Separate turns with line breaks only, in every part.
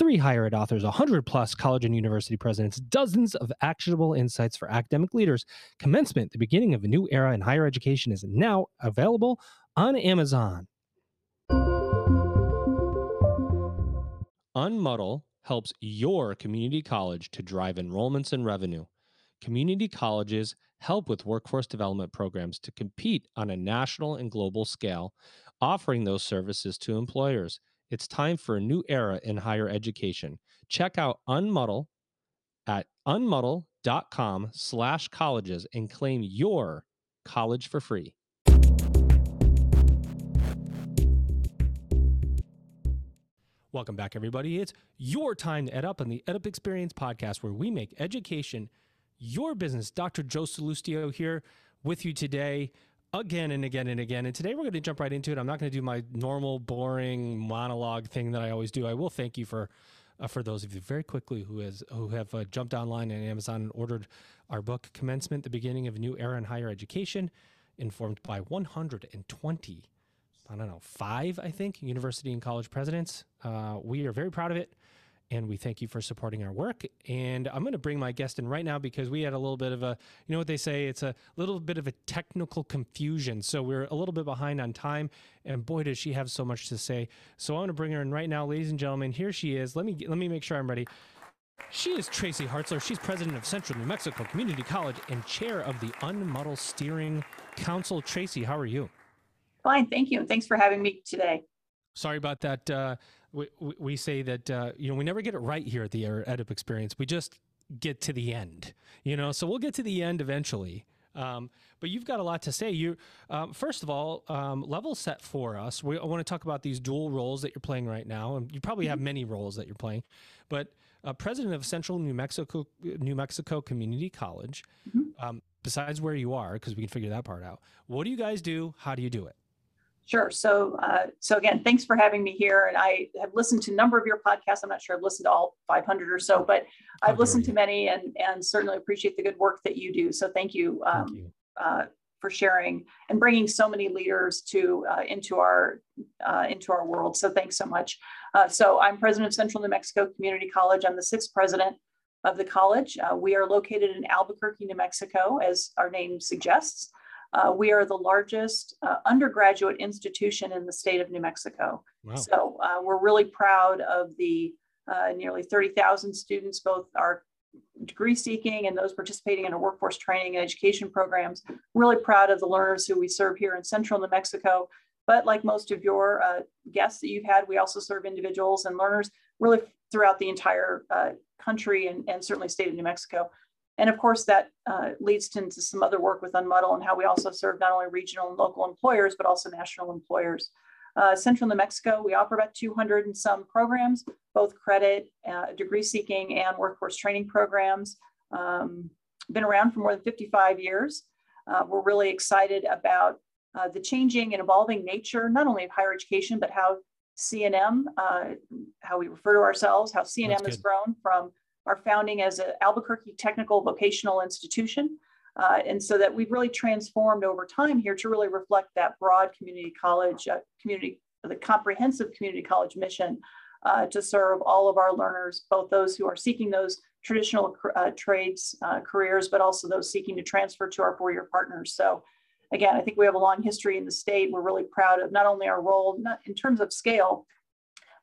three higher ed authors, 100 plus college and university presidents, dozens of actionable insights for academic leaders. Commencement, the beginning of a new era in higher education, is now available on Amazon. Unmudl helps your community college to drive enrollments and revenue. Community colleges help with workforce development programs to compete on a national and global scale, offering those services to employers. It's time for a new era in higher education. Check out Unmudl at unmudl.com slash colleges and claim your college for free. Welcome back, everybody. It's your time to EdUp on the EdUp Experience podcast, where we make education your business. Dr. Joe Sallustio here with you today, again and again and again. And today we're going to jump right into it. I'm not going to do my normal, boring monologue thing that I always do. I will thank you for. Uh, for those of you very quickly who has who have uh, jumped online and Amazon and ordered our book Commencement: The Beginning of a New Era in Higher Education, informed by 120 I don't know, five, I think, university and college presidents. Uh, we are very proud of it. And we thank you for supporting our work. And I'm going to bring my guest in right now because we had a little bit of a, you know what they say, it's a little bit of a technical confusion. So we're a little bit behind on time. And boy, does she have so much to say. So I'm going to bring her in right now, ladies and gentlemen. Here she is. Let me let me make sure I'm ready. She is Tracy Hartzler. She's president of Central New Mexico Community College and chair of the Unmudl Steering Council. Tracy, how are you?
Fine, thank you. And thanks for having me today.
Sorry about that. Uh, we, we say that, uh, you know, we never get it right here at the EdUp Experience. We just get to the end, you know, so we'll get to the end eventually. Um, but you've got a lot to say. You, um, first of all, um, level set for us. We, I want to talk about these dual roles that you're playing right now, and you probably have mm-hmm. many roles that you're playing. But uh, president of Central New Mexico New Mexico Community College. Mm-hmm. Um, besides where you are, because we can figure that part out. What do you guys do? How do you do it?
Sure. So, uh, so again, thanks for having me here. And I have listened to a number of your podcasts. I'm not sure I've listened to all 500 or so, but I've listened to many and and certainly appreciate the good work that you do. So, thank you, um, thank you. Uh, for sharing and bringing so many leaders to uh, into our uh, into our world. So, thanks so much. Uh, so, I'm president of Central New Mexico Community College. I'm the sixth president of the college. Uh, we are located in Albuquerque, New Mexico, as our name suggests. Uh, we are the largest uh, undergraduate institution in the state of New Mexico. Wow. So uh, we're really proud of the uh, nearly 30,000 students, both our degree seeking and those participating in our workforce training and education programs. Really proud of the learners who we serve here in central New Mexico. But like most of your uh, guests that you've had, we also serve individuals and learners really throughout the entire uh, country and, and certainly state of New Mexico. And of course, that uh, leads to into some other work with Unmudl and how we also serve not only regional and local employers, but also national employers. Uh, Central New Mexico, we offer about 200 and some programs, both credit, uh, degree seeking, and workforce training programs. Um, been around for more than 55 years. Uh, we're really excited about uh, the changing and evolving nature, not only of higher education, but how CNM, uh, how we refer to ourselves, how CNM has grown from our founding as an Albuquerque Technical Vocational Institution. Uh, and so that we've really transformed over time here to really reflect that broad community college, uh, community, the comprehensive community college mission uh, to serve all of our learners, both those who are seeking those traditional uh, trades uh, careers, but also those seeking to transfer to our four-year partners. So again, I think we have a long history in the state. We're really proud of not only our role in terms of scale,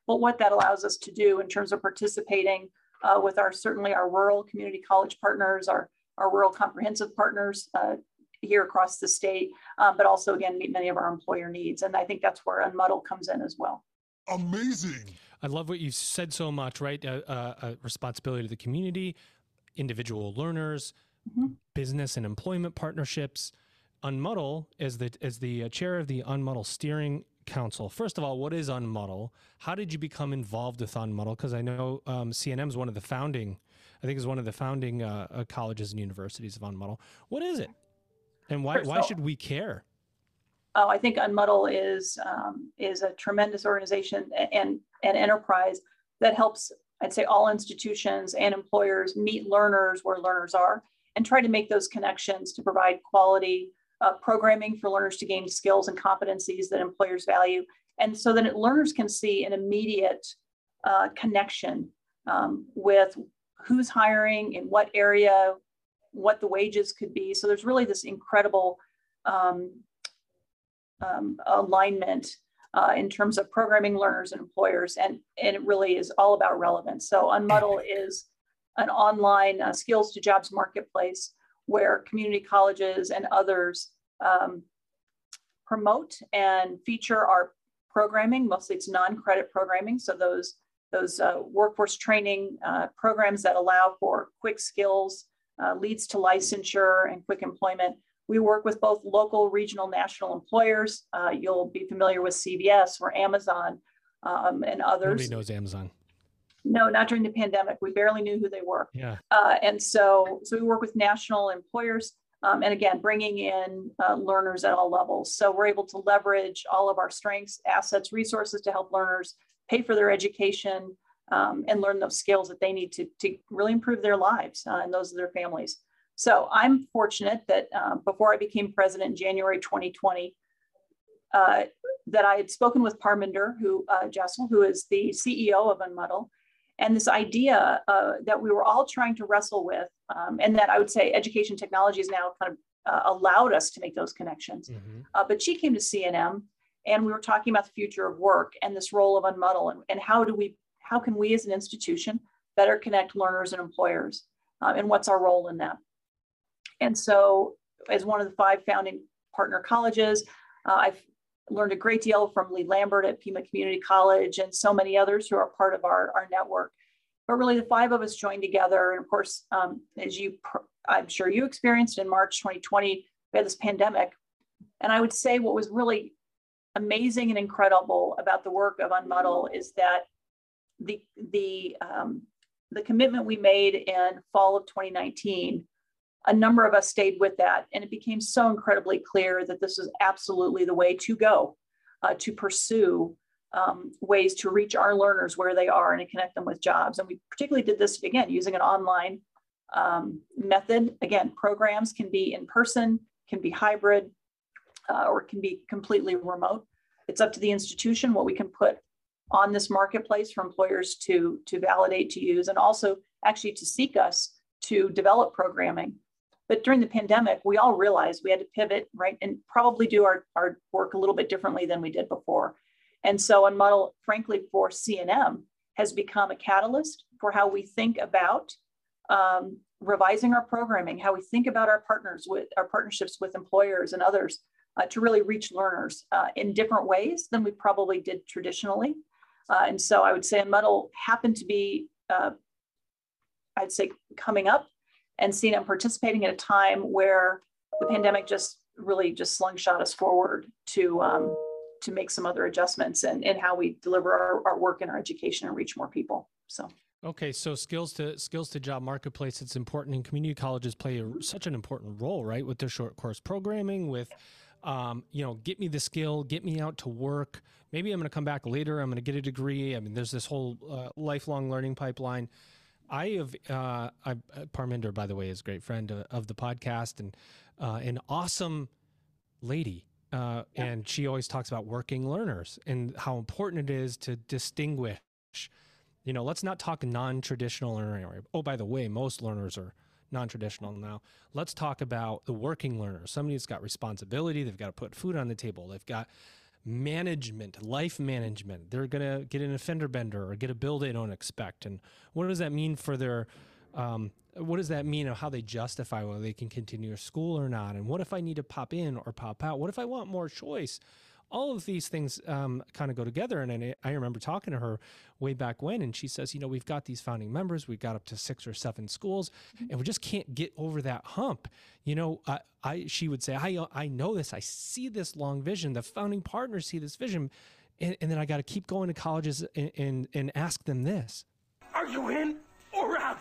but what that allows us to do in terms of participating uh, with our certainly our rural community college partners, our, our rural comprehensive partners uh, here across the state, um, but also again meet many of our employer needs. And I think that's where Unmudl comes in as well.
Amazing.
I love what you said so much, right? Uh, uh, responsibility to the community, individual learners, mm-hmm. business and employment partnerships. Unmudl is the as the uh, chair of the Unmudl Steering Council. First of all, what is Unmudl? How did you become involved with Unmudl? Because I know um, CNM is one of the founding, I think is one of the founding uh, uh, colleges and universities of Unmudl. What is it, and why why should we care?
Oh, I think Unmudl is um, is a tremendous organization and and enterprise that helps. I'd say all institutions and employers meet learners where learners are and try to make those connections to provide quality uh, programming for learners to gain skills and competencies that employers value. And so that learners can see an immediate uh, connection um, with who's hiring in what area, what the wages could be. So there's really this incredible um, um, alignment uh, in terms of programming learners and employers, and, and it really is all about relevance. So Unmudl is an online uh, skills to jobs marketplace where community colleges and others um, promote and feature our programming. Mostly it's non-credit programming. So those, those uh, workforce training uh, programs that allow for quick skills, uh, leads to licensure and quick employment. We work with both local, regional, national employers. Uh, you'll be familiar with CVS or Amazon um, and others.
Nobody knows Amazon.
No, not during the pandemic. We barely knew who they were.
Yeah.
Uh, and so, so we work with national employers, um, and again, bringing in uh, learners at all levels. So we're able to leverage all of our strengths, assets, resources to help learners pay for their education um, and learn those skills that they need to, to really improve their lives uh, and those of their families. So I'm fortunate that uh, before I became president in January 2020, uh, that I had spoken with Parminder, who uh, Jassal, who is the CEO of Unmudl, and this idea uh, that we were all trying to wrestle with, um, and that I would say education technology has now kind of uh, allowed us to make those connections. Mm-hmm. Uh, but she came to CNM, and we were talking about the future of work and this role of Unmudl, and, and how do we, how can we as an institution better connect learners and employers, uh, and what's our role in that? And so, as one of the five founding partner colleges, uh, I've learned a great deal from Lee Lambert at Pima Community College and so many others who are part of our, our network. But really, the five of us joined together. And of course, um, as you, I'm sure you experienced in March 2020, we had this pandemic. And I would say what was really amazing and incredible about the work of Unmudl is that the, the, um, the commitment we made in fall of 2019 a number of us stayed with that. And it became so incredibly clear that this was absolutely the way to go uh, to pursue um, ways to reach our learners where they are and to connect them with jobs. And we particularly did this again using an online um, method. Again, programs can be in person, can be hybrid, uh, or can be completely remote. It's up to the institution what we can put on this marketplace for employers to, to validate, to use, and also actually to seek us to develop programming but during the pandemic, we all realized we had to pivot, right, and probably do our, our work a little bit differently than we did before. And so Unmudl, frankly, for CNM, has become a catalyst for how we think about um, revising our programming, how we think about our partners with our partnerships with employers and others uh, to really reach learners uh, in different ways than we probably did traditionally. Uh, and so I would say Muddle happened to be, uh, I'd say, coming up and seeing them participating at a time where the pandemic just really just slingshot us forward to um, to make some other adjustments and in, in how we deliver our, our work and our education and reach more people. So.
Okay, so skills to skills to job marketplace. It's important, and community colleges play a, such an important role, right, with their short course programming. With, um, you know, get me the skill, get me out to work. Maybe I'm going to come back later. I'm going to get a degree. I mean, there's this whole uh, lifelong learning pipeline. I have, uh, I, uh, Parminder, by the way, is a great friend of, the podcast and uh, an awesome lady. Uh, yeah. And she always talks about working learners and how important it is to distinguish. You know, let's not talk non traditional learning. Oh, by the way, most learners are non traditional now. Let's talk about the working learner, somebody that's got responsibility, they've got to put food on the table, they've got management, life management. They're going to get an offender bender or get a bill they don't expect. And what does that mean for their, um, what does that mean of how they justify whether they can continue school or not? And what if I need to pop in or pop out? What if I want more choice? All of these things um, kind of go together. And I, I, remember talking to her way back when, and she says, you know, we've got these founding members, we've got up to six or seven schools, mm-hmm. and we just can't get over that hump. You know, I, I she would say, I, I know this, I see this long vision. The founding partners see this vision, and, and then I got to keep going to colleges and, and and ask them this:
Are you in or out?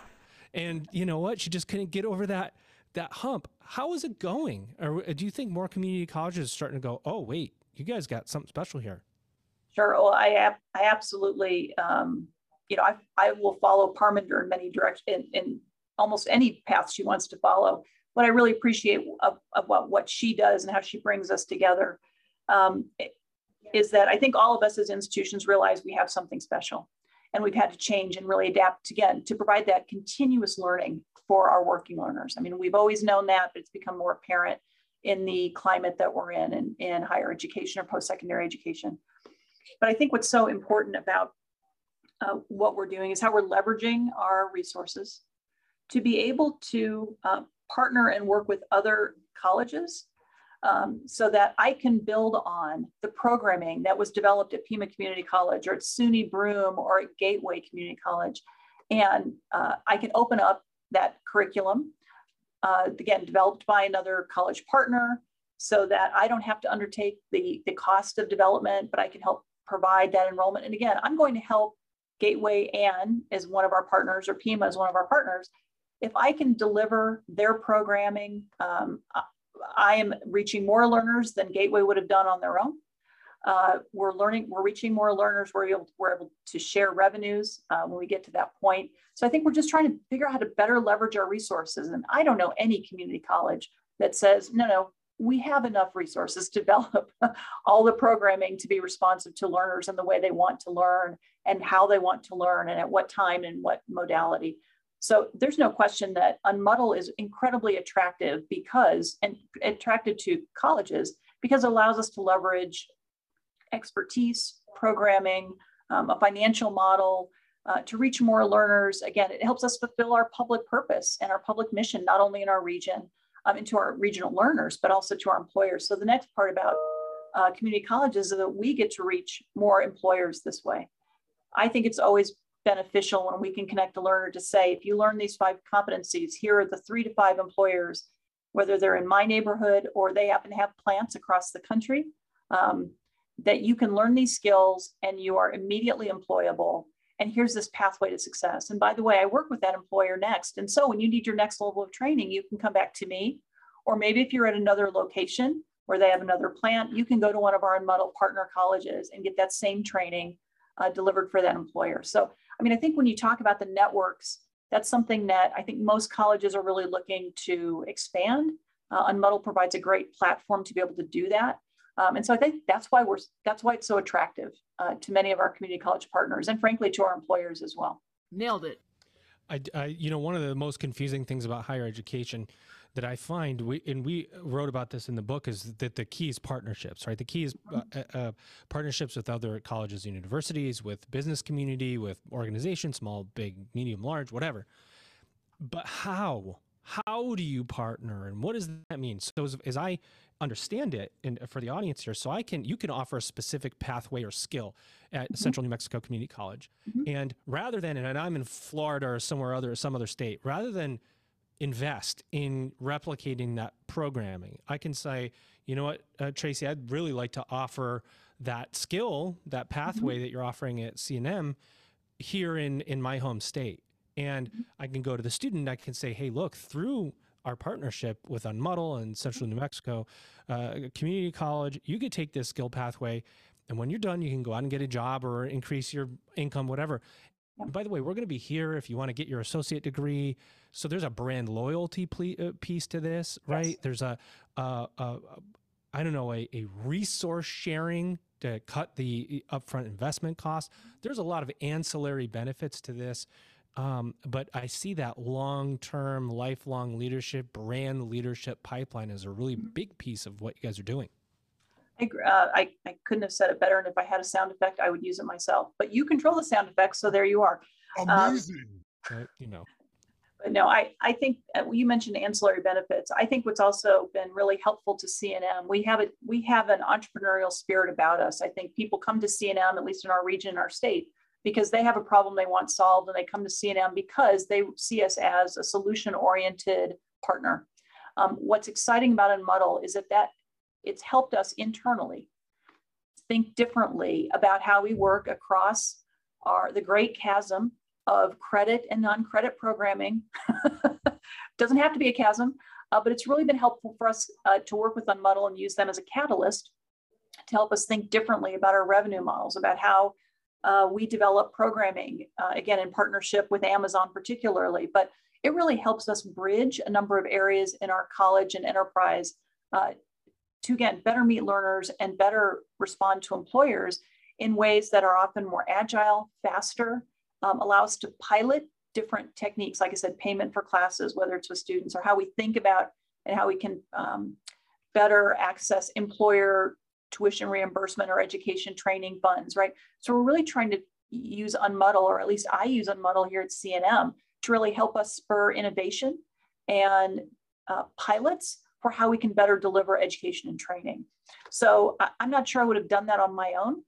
And you know what? She just couldn't get over that that hump. How is it going? Or do you think more community colleges are starting to go, oh wait, you guys got something special here.
Sure. Well, I I absolutely, um, you know, I, I will follow Parminder in many directions, in, in almost any path she wants to follow. What I really appreciate of, of what, what she does and how she brings us together um, is that I think all of us as institutions realize we have something special. and we've had to change and really adapt again to provide that continuous learning for our working learners. I mean, we've always known that, but it's become more apparent in the climate that we're in in, in higher education or post-secondary education. But I think what's so important about uh, what we're doing is how we're leveraging our resources to be able to uh, partner and work with other colleges um, so that I can build on the programming that was developed at Pima Community College or at SUNY Broome or at Gateway Community College. And uh, I can open up that curriculum, uh, again, developed by another college partner, so that I don't have to undertake the, the cost of development, but I can help provide that enrollment. And again, I'm going to help Gateway and as one of our partners or Pima as one of our partners. If I can deliver their programming, um, I am reaching more learners than Gateway would have done on their own. Uh, we're learning, we're reaching more learners. We're able, we're able to share revenues uh, when we get to that point. So I think we're just trying to figure out how to better leverage our resources. And I don't know any community college that says, no, no, we have enough resources to develop all the programming to be responsive to learners and the way they want to learn and how they want to learn and at what time and what modality. So there's no question that Unmudl is incredibly attractive because, and attracted to colleges because it allows us to leverage expertise, programming, um, a financial model uh, to reach more learners. Again, it helps us fulfill our public purpose and our public mission, not only in our region um, and to our regional learners, but also to our employers. So the next part about uh, community colleges is that we get to reach more employers this way. I think it's always beneficial when we can connect a learner to say, if you learn these five competencies, here are the three to five employers, whether they're in my neighborhood or they happen to have plants across the country, um, that you can learn these skills and you are immediately employable. And here's this pathway to success. And by the way, I work with that employer next. And so when you need your next level of training, you can come back to me. Or maybe if you're at another location where they have another plant, you can go to one of our Unmudl partner colleges and get that same training uh, delivered for that employer. So I mean, I think when you talk about the networks, that's something that I think most colleges are really looking to expand. Uh, provides a great platform to be able to do that. Um, and so I think that's why we're that's why it's so attractive uh, to many of our community college partners and frankly to our employers as well.
Nailed it.
I, I, you know, one of the most confusing things about higher education that I find, we and we wrote about this in the book, is that the key is partnerships, right? The key is uh, uh, uh, partnerships with other colleges and universities, with business community, with organizations, small, big, medium, large, whatever. But how? How do you partner, and what does that mean? So, as, as I understand it, and for the audience here, so I can you can offer a specific pathway or skill at mm-hmm. Central New Mexico Community College, mm-hmm. and rather than, and I'm in Florida or somewhere other, some other state, rather than invest in replicating that programming. I can say, you know what, uh, Tracy, I'd really like to offer that skill, that pathway mm-hmm. that you're offering at CNM here in in my home state. And mm-hmm. I can go to the student. I can say, hey, look, through our partnership with Unmudl and Central New Mexico uh, Community College, you could take this skill pathway. And when you're done, you can go out and get a job or increase your income, whatever. And by the way, we're going to be here if you want to get your associate degree. So there's a brand loyalty uh, piece to this, right? Yes. There's a, a, a, I don't know, a, a resource sharing to cut the upfront investment cost. There's a lot of ancillary benefits to this. Um, but I see that long term, lifelong leadership, brand leadership pipeline as a really mm-hmm. big piece of what you guys are doing.
I, uh, I, I, couldn't have said it better. And if I had a sound effect, I would use it myself. But you control the sound effects, so there you are.
Um, Amazing.
Um, you know.
But no, I, I think uh, you mentioned ancillary benefits. I think what's also been really helpful to CNM, we have it, we have an entrepreneurial spirit about us. I think people come to CNM, at least in our region, in our state, because they have a problem they want solved, and they come to CNM because they see us as a solution-oriented partner. Um, what's exciting about Unmudl is that that it's helped us internally think differently about how we work across our the great chasm of credit and non-credit programming. Doesn't have to be a chasm, uh, but it's really been helpful for us uh, to work with Unmudl and use them as a catalyst to help us think differently about our revenue models, about how uh, we develop programming, uh, again, in partnership with Amazon particularly, but it really helps us bridge a number of areas in our college and enterprise uh, to again better meet learners and better respond to employers in ways that are often more agile, faster, um, allow us to pilot different techniques, like I said, payment for classes, whether it's with students or how we think about and how we can um, better access employer tuition reimbursement or education training funds, right? So we're really trying to use Unmudl, or at least I use Unmudl here at CNM to really help us spur innovation and uh, pilots for how we can better deliver education and training. So I, am not sure I would have done that on my own.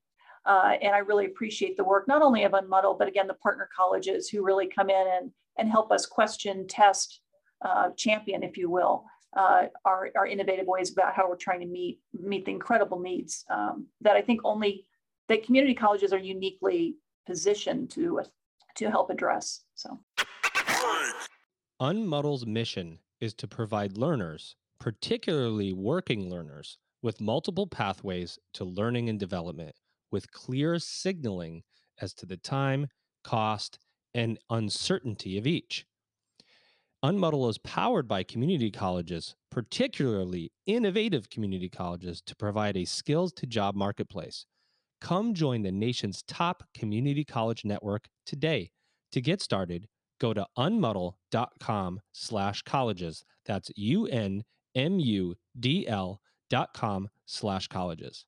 Uh, and I really appreciate the work, not only of Unmudl, but again, the partner colleges who really come in and, and help us question, test, uh, champion, if you will, uh, our, our innovative ways about how we're trying to meet, meet the incredible needs um, that I think only that community colleges are uniquely positioned to, to help address. So.
Unmudl's mission is to provide learners, particularly working learners, with multiple pathways to learning and development, with clear signaling as to the time, cost, and uncertainty of each. Unmudl is powered by community colleges, particularly innovative community colleges, to provide a skills to job marketplace. Come join the nation's top community college network today. To get started, go to unmudl.com slash colleges. That's U-N-M-U-D-L dot com slash colleges.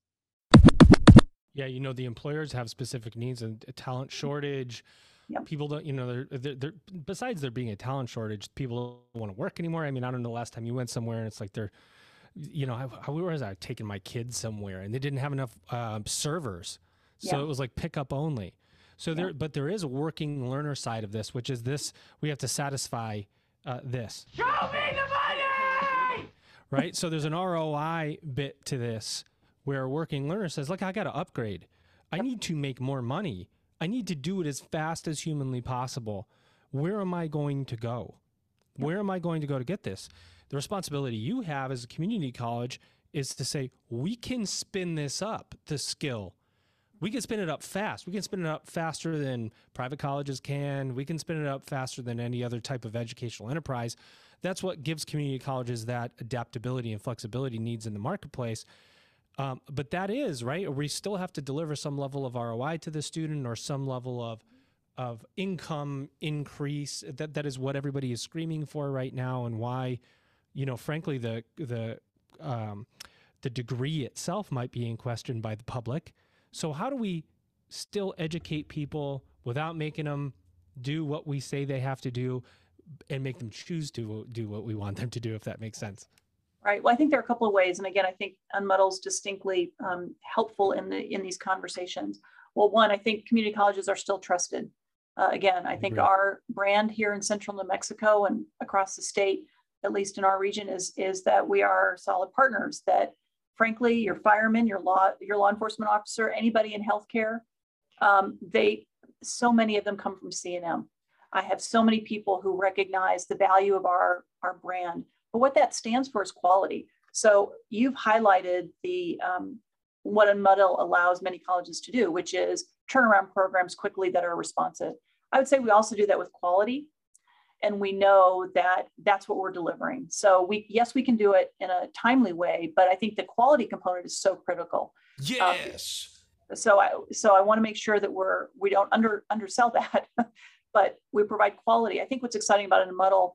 Yeah, you know, the employers have specific needs and a talent shortage. Yep. People don't, you know, they're, they're, they're, besides there being a talent shortage, people don't want to work anymore. I mean, I don't know the last time you went somewhere and it's like they're, you know, I, I was I taking my kids somewhere and they didn't have enough uh, servers. So yeah. it was like pickup only. So there, but there is a working learner side of this, which is this: we have to satisfy uh, this.
Show me the money.
Right. So there's an ROI bit to this, where a working learner says, "Look, I got to upgrade. I need to make more money. I need to do it as fast as humanly possible. Where am I going to go? Where am I going to go to get this?" The responsibility you have as a community college is to say, we can spin this up, the skill, we can spin it up fast. We can spin it up faster than private colleges can. We can spin it up faster than any other type of educational enterprise. That's what gives community colleges that adaptability and flexibility needs in the marketplace. Um, but that is right. We still have to deliver some level of ROI to the student or some level of of income increase. That that is what everybody is screaming for right now, and why, you know, frankly, the the um, the degree itself might be in question by the public. So, how do we still educate people without making them do what we say they have to do and make them choose to do what we want them to do, if that makes sense?
Right. Well, I think there are a couple of ways, and again, I think Unmudl's distinctly um, helpful in the in these conversations. Well, one, I think community colleges are still trusted. Uh, again, I think our brand here in Central New Mexico and across the state, at least in our region, is is that we are solid partners. That frankly, your firemen, your law, your law enforcement officer, anybody in healthcare, um, they, so many of them come from CNM. I have so many people who recognize the value of our, our brand, but what that stands for is quality. So you've highlighted the um, what Unmudl allows many colleges to do, which is turnaround programs quickly that are responsive. I would say we also do that with quality and we know that that's what we're delivering. So we yes, we can do it in a timely way, but I think the quality component is so critical.
Um, yes.
Um, so I so I want to make sure that we're we don't under undersell that, but we provide quality. I think what's exciting about Unmudl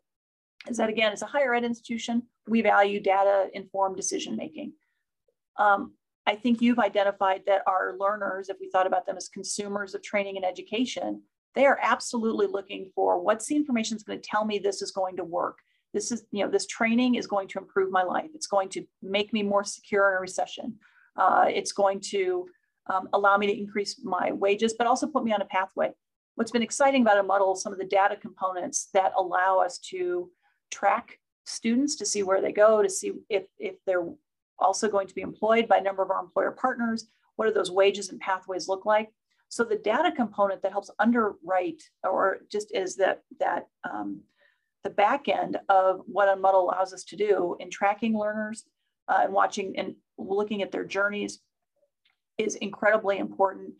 is that again, as a higher ed institution, we value data informed decision making. Um, I think you've identified that our learners, if we thought about them as consumers of training and education, they are absolutely looking for what's the information that's going to tell me this is going to work. This is, you know, this training is going to improve my life. It's going to make me more secure in a recession. Uh, it's going to um, allow me to increase my wages, but also put me on a pathway. What's been exciting about Unmudl, some of the data components that allow us to track students to see where they go, to see if, if they're also going to be employed by a number of our employer partners. What do those wages and pathways look like? So the data component that helps underwrite or just is that that um, the back end of what Unmudl allows us to do in tracking learners uh, and watching and looking at their journeys is incredibly important.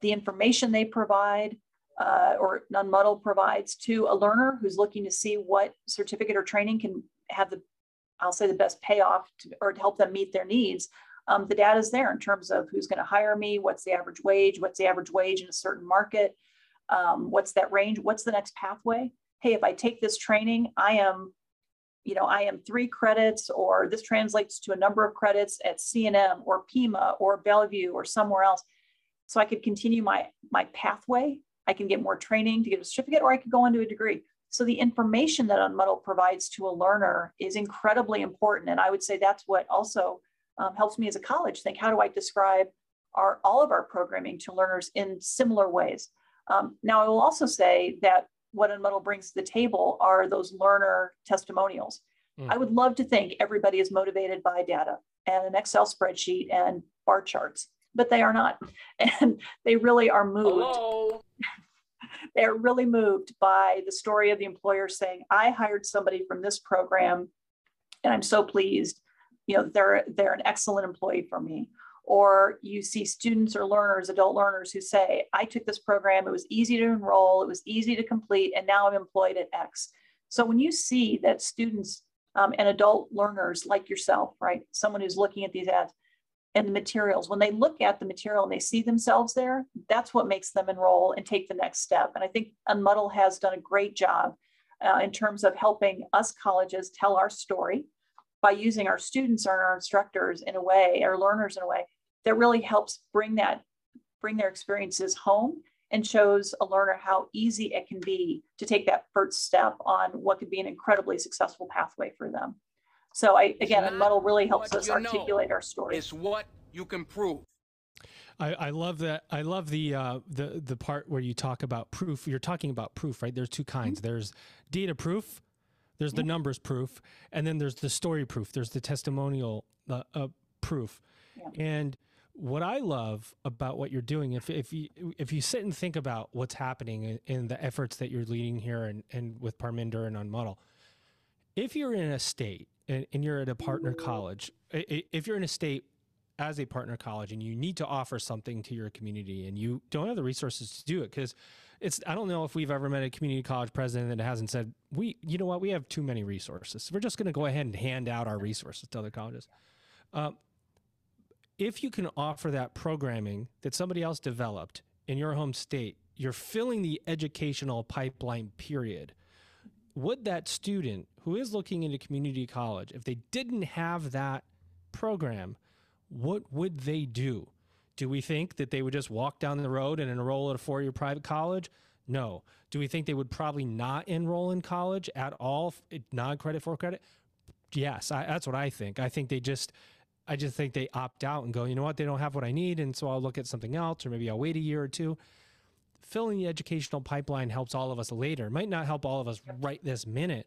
The information they provide uh, or Unmudl provides to a learner who's looking to see what certificate or training can have the, I'll say the best payoff to, or to help them meet their needs um, the data is there in terms of who's going to hire me, what's the average wage, what's the average wage in a certain market. Um, what's that range? What's the next pathway? Hey, if I take this training, I am, you know, I am three credits, or this translates to a number of credits at CNM or Pima or Bellevue or somewhere else. So I could continue my my pathway. I can get more training to get a certificate, or I could go into a degree. So the information that Unmudl provides to a learner is incredibly important. And I would say that's what also um, helps me as a college think, how do I describe our, all of our programming to learners in similar ways? Um, now, I will also say that what Unmudl brings to the table are those learner testimonials. Mm. I would love to think everybody is motivated by data and an Excel spreadsheet and bar charts, but they are not. And they really are moved. They're really moved by the story of the employer saying, I hired somebody from this program and I'm so pleased. You know, they're they're an excellent employee for me. Or you see students or learners, adult learners who say, I took this program, it was easy to enroll, it was easy to complete, and now I'm employed at X. So when you see that students um, and adult learners like yourself, right, someone who's looking at these ads, and the materials. When they look at the material and they see themselves there, that's what makes them enroll and take the next step. And I think Unmudl has done a great job uh, in terms of helping us colleges tell our story by using our students or our instructors in a way, our learners in a way that really helps bring that, bring their experiences home and shows a learner how easy it can be to take that first step on what could be an incredibly successful pathway for them. So I again, Unmudl really helps us articulate know. our story.
It's what you can prove.
I, I love that. I love the uh, the the part where you talk about proof. You're talking about proof, right? There's two kinds. Mm-hmm. There's data proof. There's the numbers proof, and then there's the story proof. There's the testimonial uh, uh, proof. Yeah. And what I love about what you're doing, if if you if you sit and think about what's happening in, in the efforts that you're leading here and and with Parminder and Unmudl, if you're in a state and, and you're at a partner college, if you're in a state as a partner college and you need to offer something to your community and you don't have the resources to do it because it's i don't know if we've ever met a community college president that hasn't said we you know what? We have too many resources. We're just going to go ahead and hand out our resources to other colleges. Uh, if you can offer that programming that somebody else developed in your home state you're filling the educational pipeline period would that student who is looking into community college, if they didn't have that program, what would they do? Do we think that they would just walk down the road and enroll at a four year private college? No. Do we think they would probably not enroll in college at all, non credit for credit? Yes, I, that's what I think. I think they just, I just think they opt out and go, you know what, they don't have what I need. And so I'll look at something else, or maybe I'll wait a year or two filling the educational pipeline helps all of us later. It might not help all of us right this minute,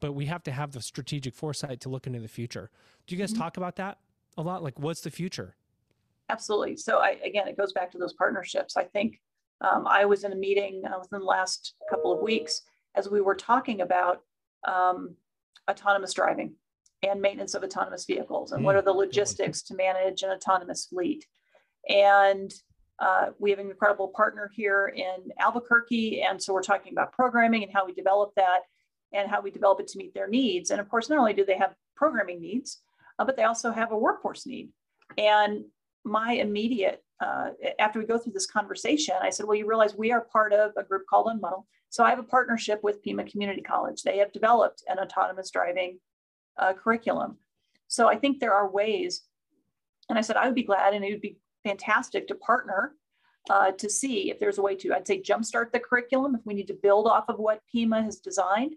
but we have to have the strategic foresight to look into the future. Do you guys mm-hmm. talk about that a lot? Like, what's the future?
Absolutely. So, I, again, it goes back to those partnerships. I think um, I was in a meeting uh, within the last couple of weeks as we were talking about um, autonomous driving and maintenance of autonomous vehicles and mm-hmm. what are the logistics to manage an autonomous fleet. And uh, we have an incredible partner here in Albuquerque. And so we're talking about programming and how we develop that and how we develop it to meet their needs. And of course, not only do they have programming needs, uh, but they also have a workforce need. And my immediate, uh, after we go through this conversation, I said, well, you realize we are part of a group called Unmudl. So I have a partnership with Pima Community College. They have developed an autonomous driving uh, curriculum. So I think there are ways. And I said, I would be glad and it would be fantastic to partner uh, to see if there's a way to, I'd say, jumpstart the curriculum if we need to build off of what Pima has designed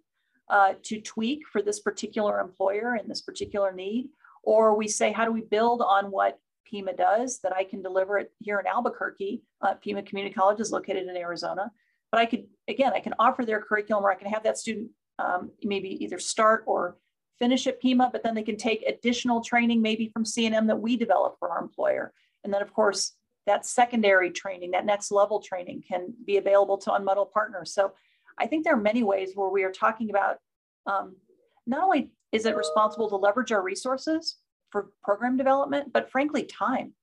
uh, to tweak for this particular employer and this particular need. Or we say, how do we build on what Pima does that I can deliver it here in Albuquerque? Uh, Pima Community College is located in Arizona. But I could, again, I can offer their curriculum or I can have that student um, maybe either start or finish at Pima, but then they can take additional training maybe from CNM that we develop for our employer. And then, of course, that secondary training, that next level training can be available to Unmudl partners. So I think there are many ways where we are talking about um, not only is it responsible to leverage our resources for program development, but frankly, time.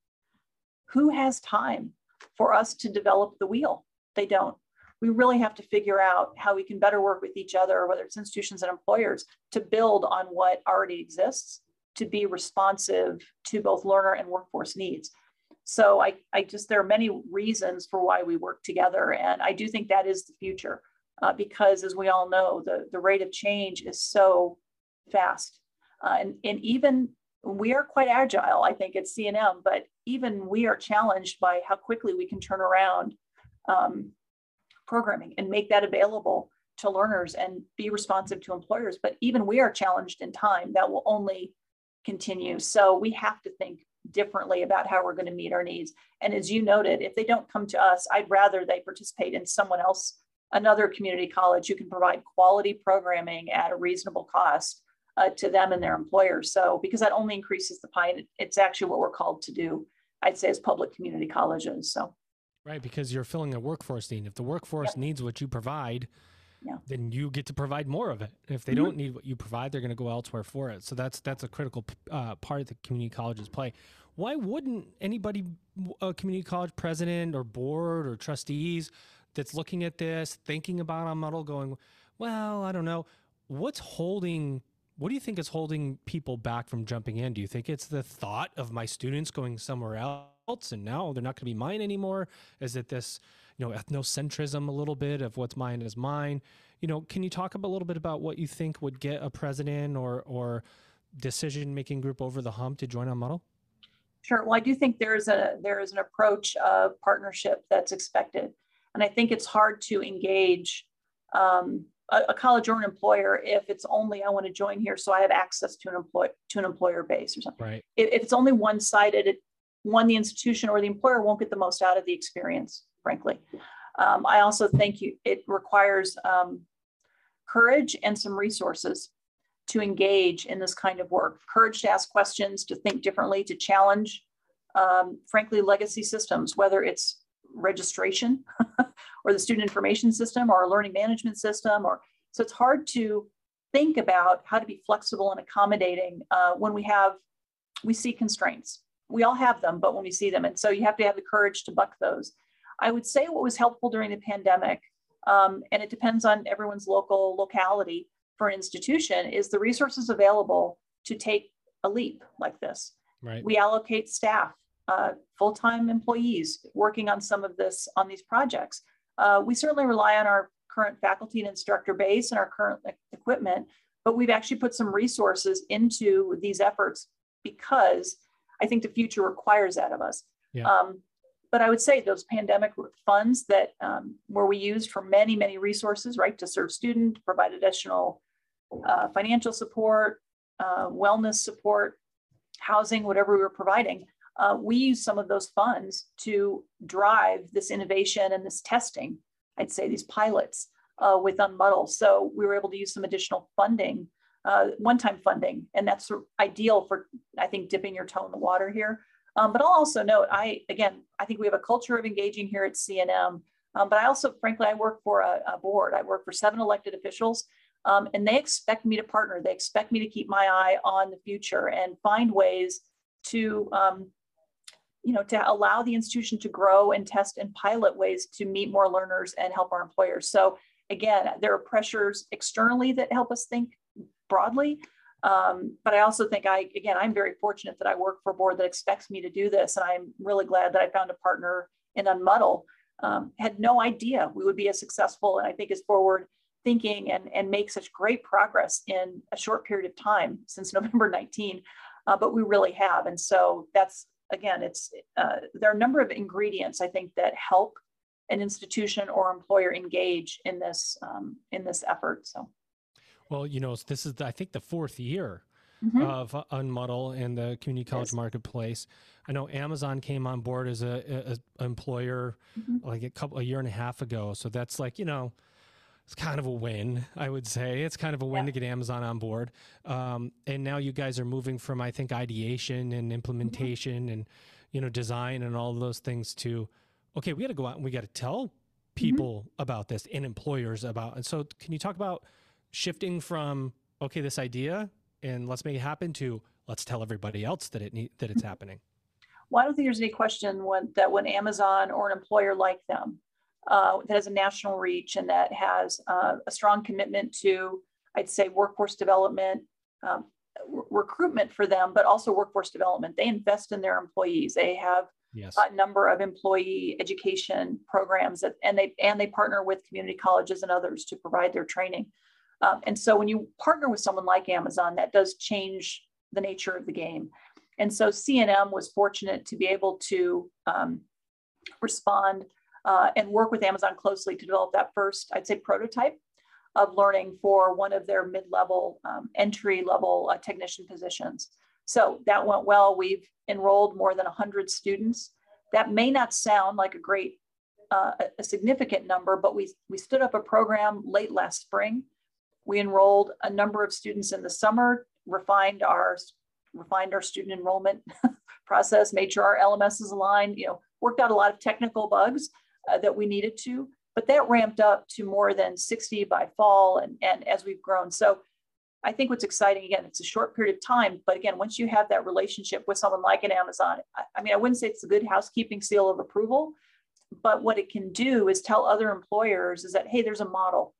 Who has time for us to develop the wheel? They don't. We really have to figure out how we can better work with each other, whether it's institutions and employers, to build on what already exists to be responsive to both learner and workforce needs. So I, I just, there are many reasons for why we work together. And I do think that is the future uh, because as we all know, the, the rate of change is so fast. Uh, and, and even we are quite agile, I think, at CNM, but even we are challenged by how quickly we can turn around um, programming and make that available to learners and be responsive to employers. But even we are challenged in time that will only continue. So we have to think differently about how we're going to meet our needs. And as you noted, if they don't come to us, I'd rather they participate in someone else, another community college who can provide quality programming at a reasonable cost uh, to them and their employers. So because that only increases the pie, it's actually what we're called to do. I'd say as public community colleges. So.
Right, because you're filling a workforce need. If the workforce yep. needs what you provide, then you get to provide more of it. If they mm-hmm. don't need what you provide, they're going to go elsewhere for it. So that's that's a critical uh, part that community colleges play. Why wouldn't anybody, a community college president or board or trustees, that's looking at this, thinking about Unmudl, going, well, I don't know, what's holding. What do you think is holding people back from jumping in? Do you think it's the thought of my students going somewhere else and now they're not going to be mine anymore? Is it this you know ethnocentrism a little bit of what's mine is mine. You know can you talk a little bit about what you think would get a president or or decision making group over the hump to join Unmudl
sure. Well i do think there's a there is an approach of partnership that's expected. And i think it's hard to engage um, a, a, college or an employer if it's only i want to join here so i have access to an employ to an employer base or something.
Right.
If, if it's only one-sided it, one the institution or the employer won't get the most out of the experience frankly. Um, I also think you, it requires um, courage and some resources to engage in this kind of work. Courage to ask questions, to think differently, to challenge, um, frankly, legacy systems, whether it's registration or the student information system or a learning management system. Or so it's hard to think about how to be flexible and accommodating uh, when we have we see constraints. We all have them, but when we see them, and so you have to have the courage to buck those. I would say what was helpful during the pandemic, um, and it depends on everyone's local locality for an institution, is the resources available to take a leap like this.
Right.
We allocate staff, uh, full-time employees working on some of this on these projects. Uh, we certainly rely on our current faculty and instructor base and our current equipment, but we've actually put some resources into these efforts because I think the future requires that of us.
Yeah.
Um, but I would say those pandemic funds that um, where we used for many, many resources, right, to serve student, provide additional uh, financial support, uh, wellness support, housing, whatever we were providing, uh, we used some of those funds to drive this innovation and this testing. I'd say these pilots uh, with Unmudl. So we were able to use some additional funding, uh, one-time funding, and that's ideal for I think dipping your toe in the water here. Um, but I'll also note, I again, I think we have a culture of engaging here at CNM. Um, but I also, frankly, I work for a, a board. I work for seven elected officials, um, and they expect me to partner. They expect me to keep my eye on the future and find ways to, um, you know, to allow the institution to grow and test and pilot ways to meet more learners and help our employers. So again, there are pressures externally that help us think broadly, um, but I also think I, again, I'm very fortunate that I work for a board that expects me to do this. And I'm really glad that I found a partner in Unmudl. Um, had no idea we would be as successful and I think as forward thinking and, and make such great progress in a short period of time since November 19. Uh, but we really have. And so that's, again, it's, uh, there are a number of ingredients I think that help an institution or employer engage in this, um, in this effort. So.
Well, you know, this is, I think, the fourth year mm-hmm. of Unmudl and the community college yes. marketplace. I know Amazon came on board as a, a, a employer mm-hmm. like a couple a year and a half ago. So that's like you know, it's kind of a win, I would say. It's kind of a win yeah. to get Amazon on board. Um, and now you guys are moving from I think ideation and implementation mm-hmm. and you know design and all those things to okay, we got to go out and we got to tell mm-hmm. people about this and employers about. And so, can you talk about shifting from okay this idea and let's make it happen to let's tell everybody else that it need, that it's happening
well i don't think there's any question when, that when amazon or an employer like them uh, that has a national reach and that has uh, a strong commitment to i'd say workforce development um, recruitment for them but also workforce development they invest in their employees they have yes. a number of employee education programs that, and they and they partner with community colleges and others to provide their training. Um, and so when you partner with someone like Amazon, that does change the nature of the game. And so CNM was fortunate to be able to um, respond uh, and work with Amazon closely to develop that first, I'd say, prototype of learning for one of their mid-level, um, entry-level uh, technician positions. So that went well. We've enrolled more than 100 students. That may not sound like a great, uh, a significant number, but we, we stood up a program late last spring. We enrolled a number of students in the summer, refined our refined our student enrollment process, made sure our LMS is aligned, you know, worked out a lot of technical bugs uh, that we needed to, but that ramped up to more than 60 by fall and, and as we've grown. So I think what's exciting, again, it's a short period of time, but again, once you have that relationship with someone like an Amazon, I, I mean, I wouldn't say it's a good housekeeping seal of approval, but what it can do is tell other employers is that, hey, there's a model.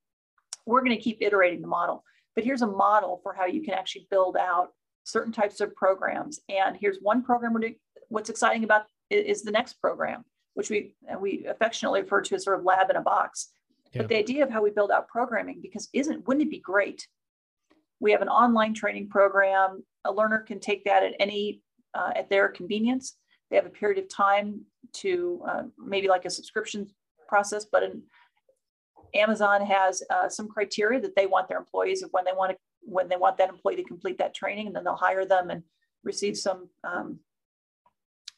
We're going to keep iterating the model, but here's a model for how you can actually build out certain types of programs. And here's one program we're doing. What's exciting about is the next program which we we affectionately refer to as sort of lab in a box. Yeah. But the idea of how we build out programming, because isn't wouldn't it be great? We have an online training program. A learner can take that at any uh, at their convenience. They have a period of time to uh, maybe like a subscription process, but in, Amazon has uh, some criteria that they want their employees of when they want to when they want that employee to complete that training, and then they'll hire them and receive some um,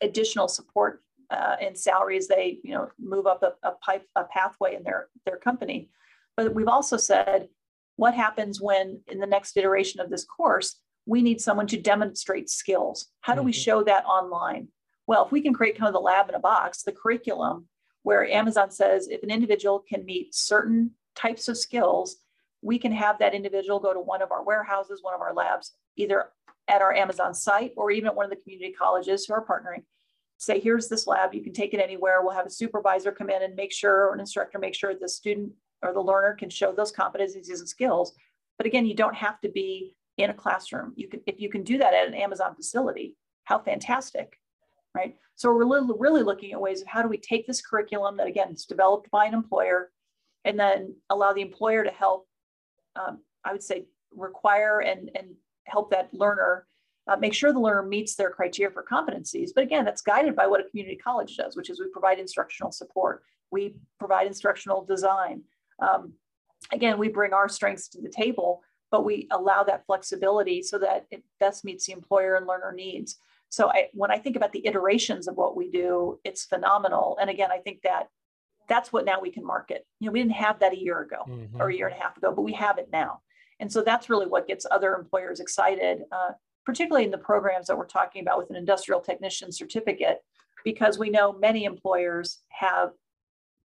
additional support uh, in salaries. They you know move up a, a pipe a pathway in their their company. But we've also said what happens when in the next iteration of this course we need someone to demonstrate skills? How do we mm-hmm. show that online? Well if we can create kind of the lab in a box the curriculum where amazon says if an individual can meet certain types of skills we can have that individual go to one of our warehouses one of our labs either at our amazon site or even at one of the community colleges who are partnering say, here's this lab, you can take it anywhere. We'll have a supervisor come in and make sure, or an instructor make sure the student or the learner can show those competencies and skills. But again, you don't have to be in a classroom. You can, if you can do that at an Amazon facility, how fantastic, right? So we're really, looking at ways of how do we take this curriculum that again, is developed by an employer and then allow the employer to help, um, I would say require and, and help that learner uh, make sure the learner meets their criteria for competencies. But again, that's guided by what a community college does, which is we provide instructional support, we provide instructional design. Um, again, we bring our strengths to the table, but we allow that flexibility so that it best meets the employer and learner needs. So I, when I think about the iterations of what we do, it's phenomenal. And again, I think that that's what now we can market. You know, we didn't have that a year ago mm-hmm. or a year and a half ago, but we have it now. And so that's really what gets other employers excited. Uh, particularly in the programs that we're talking about with an industrial technician certificate, because we know many employers have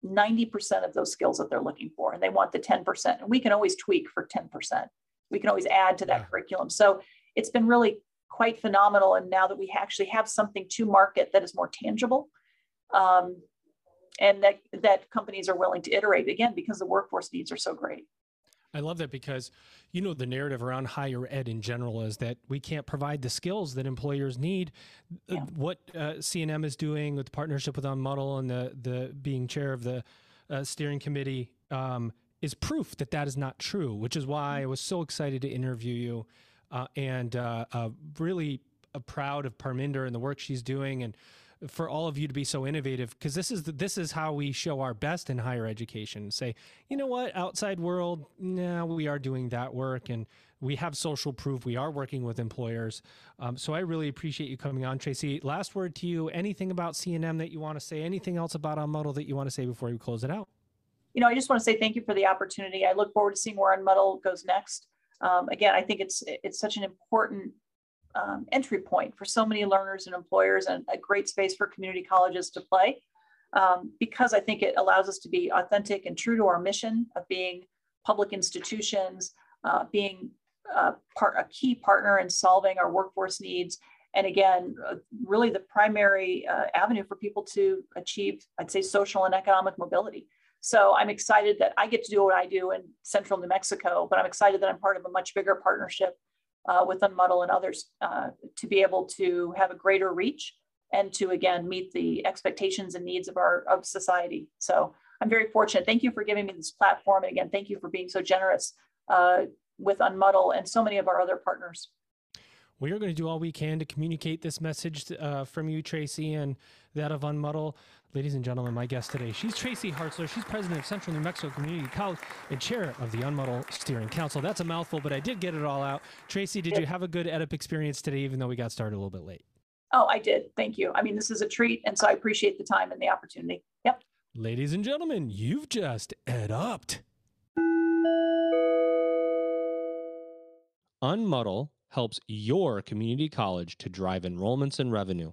90% of those skills that they're looking for and they want the 10%. And we can always tweak for 10%. We can always add to that yeah. curriculum. So it's been really quite phenomenal. And now that we actually have something to market that is more tangible, um, and that, that companies are willing to iterate again because the workforce needs are so great.
I love that because, you know, the narrative around higher ed in general is that we can't provide the skills that employers need. Uh, yeah. What uh, CNM is doing with the partnership with Unmudl and the the being chair of the uh, steering committee um, is proof that that is not true. Which is why I was so excited to interview you, uh, and uh, uh, really proud of Parminder and the work she's doing and for all of you to be so innovative because this is the, this is how we show our best in higher education. Say, you know what, outside world, now we are doing that work and we have social proof. We are working with employers. Um, so I really appreciate you coming on, Tracy. Last word to you. Anything about CNM that you want to say? Anything else about Unmudl that you want to say before we close it out?
You know, I just want to say thank you for the opportunity. I look forward to seeing where Unmudl goes next. Um, again, I think it's it's such an important um, entry point for so many learners and employers and a great space for community colleges to play um, because I think it allows us to be authentic and true to our mission of being public institutions, uh, being uh, part, a key partner in solving our workforce needs. And again, uh, really the primary uh, avenue for people to achieve, I'd say, social and economic mobility. So I'm excited that I get to do what I do in central New Mexico, but I'm excited that I'm part of a much bigger partnership uh, with Unmudl and others uh, to be able to have a greater reach and to again meet the expectations and needs of our of society. So I'm very fortunate. Thank you for giving me this platform. And again, thank you for being so generous uh, with Unmudl and so many of our other partners.
We are going to do all we can to communicate this message uh, from you, Tracy, and that of Unmudl. Ladies and gentlemen, my guest today, she's Tracy Hartzler. She's president of Central New Mexico Community College and chair of the Unmudl Steering Council. That's a mouthful, but I did get it all out. Tracy, did you have a good EdUp experience today, even though we got started a little bit late?
Oh, I did. Thank you. I mean, this is a treat. And so I appreciate the time and the opportunity. Yep.
Ladies and gentlemen, you've just ed upped. Unmudl helps your community college to drive enrollments and revenue.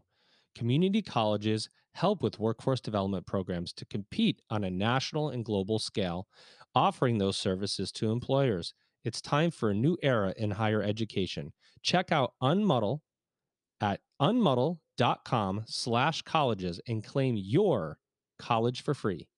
Community colleges help with workforce development programs to compete on a national and global scale, offering those services to employers. It's time for a new era in higher education. Check out Unmudl at unmudl.com slash colleges and claim your college for free.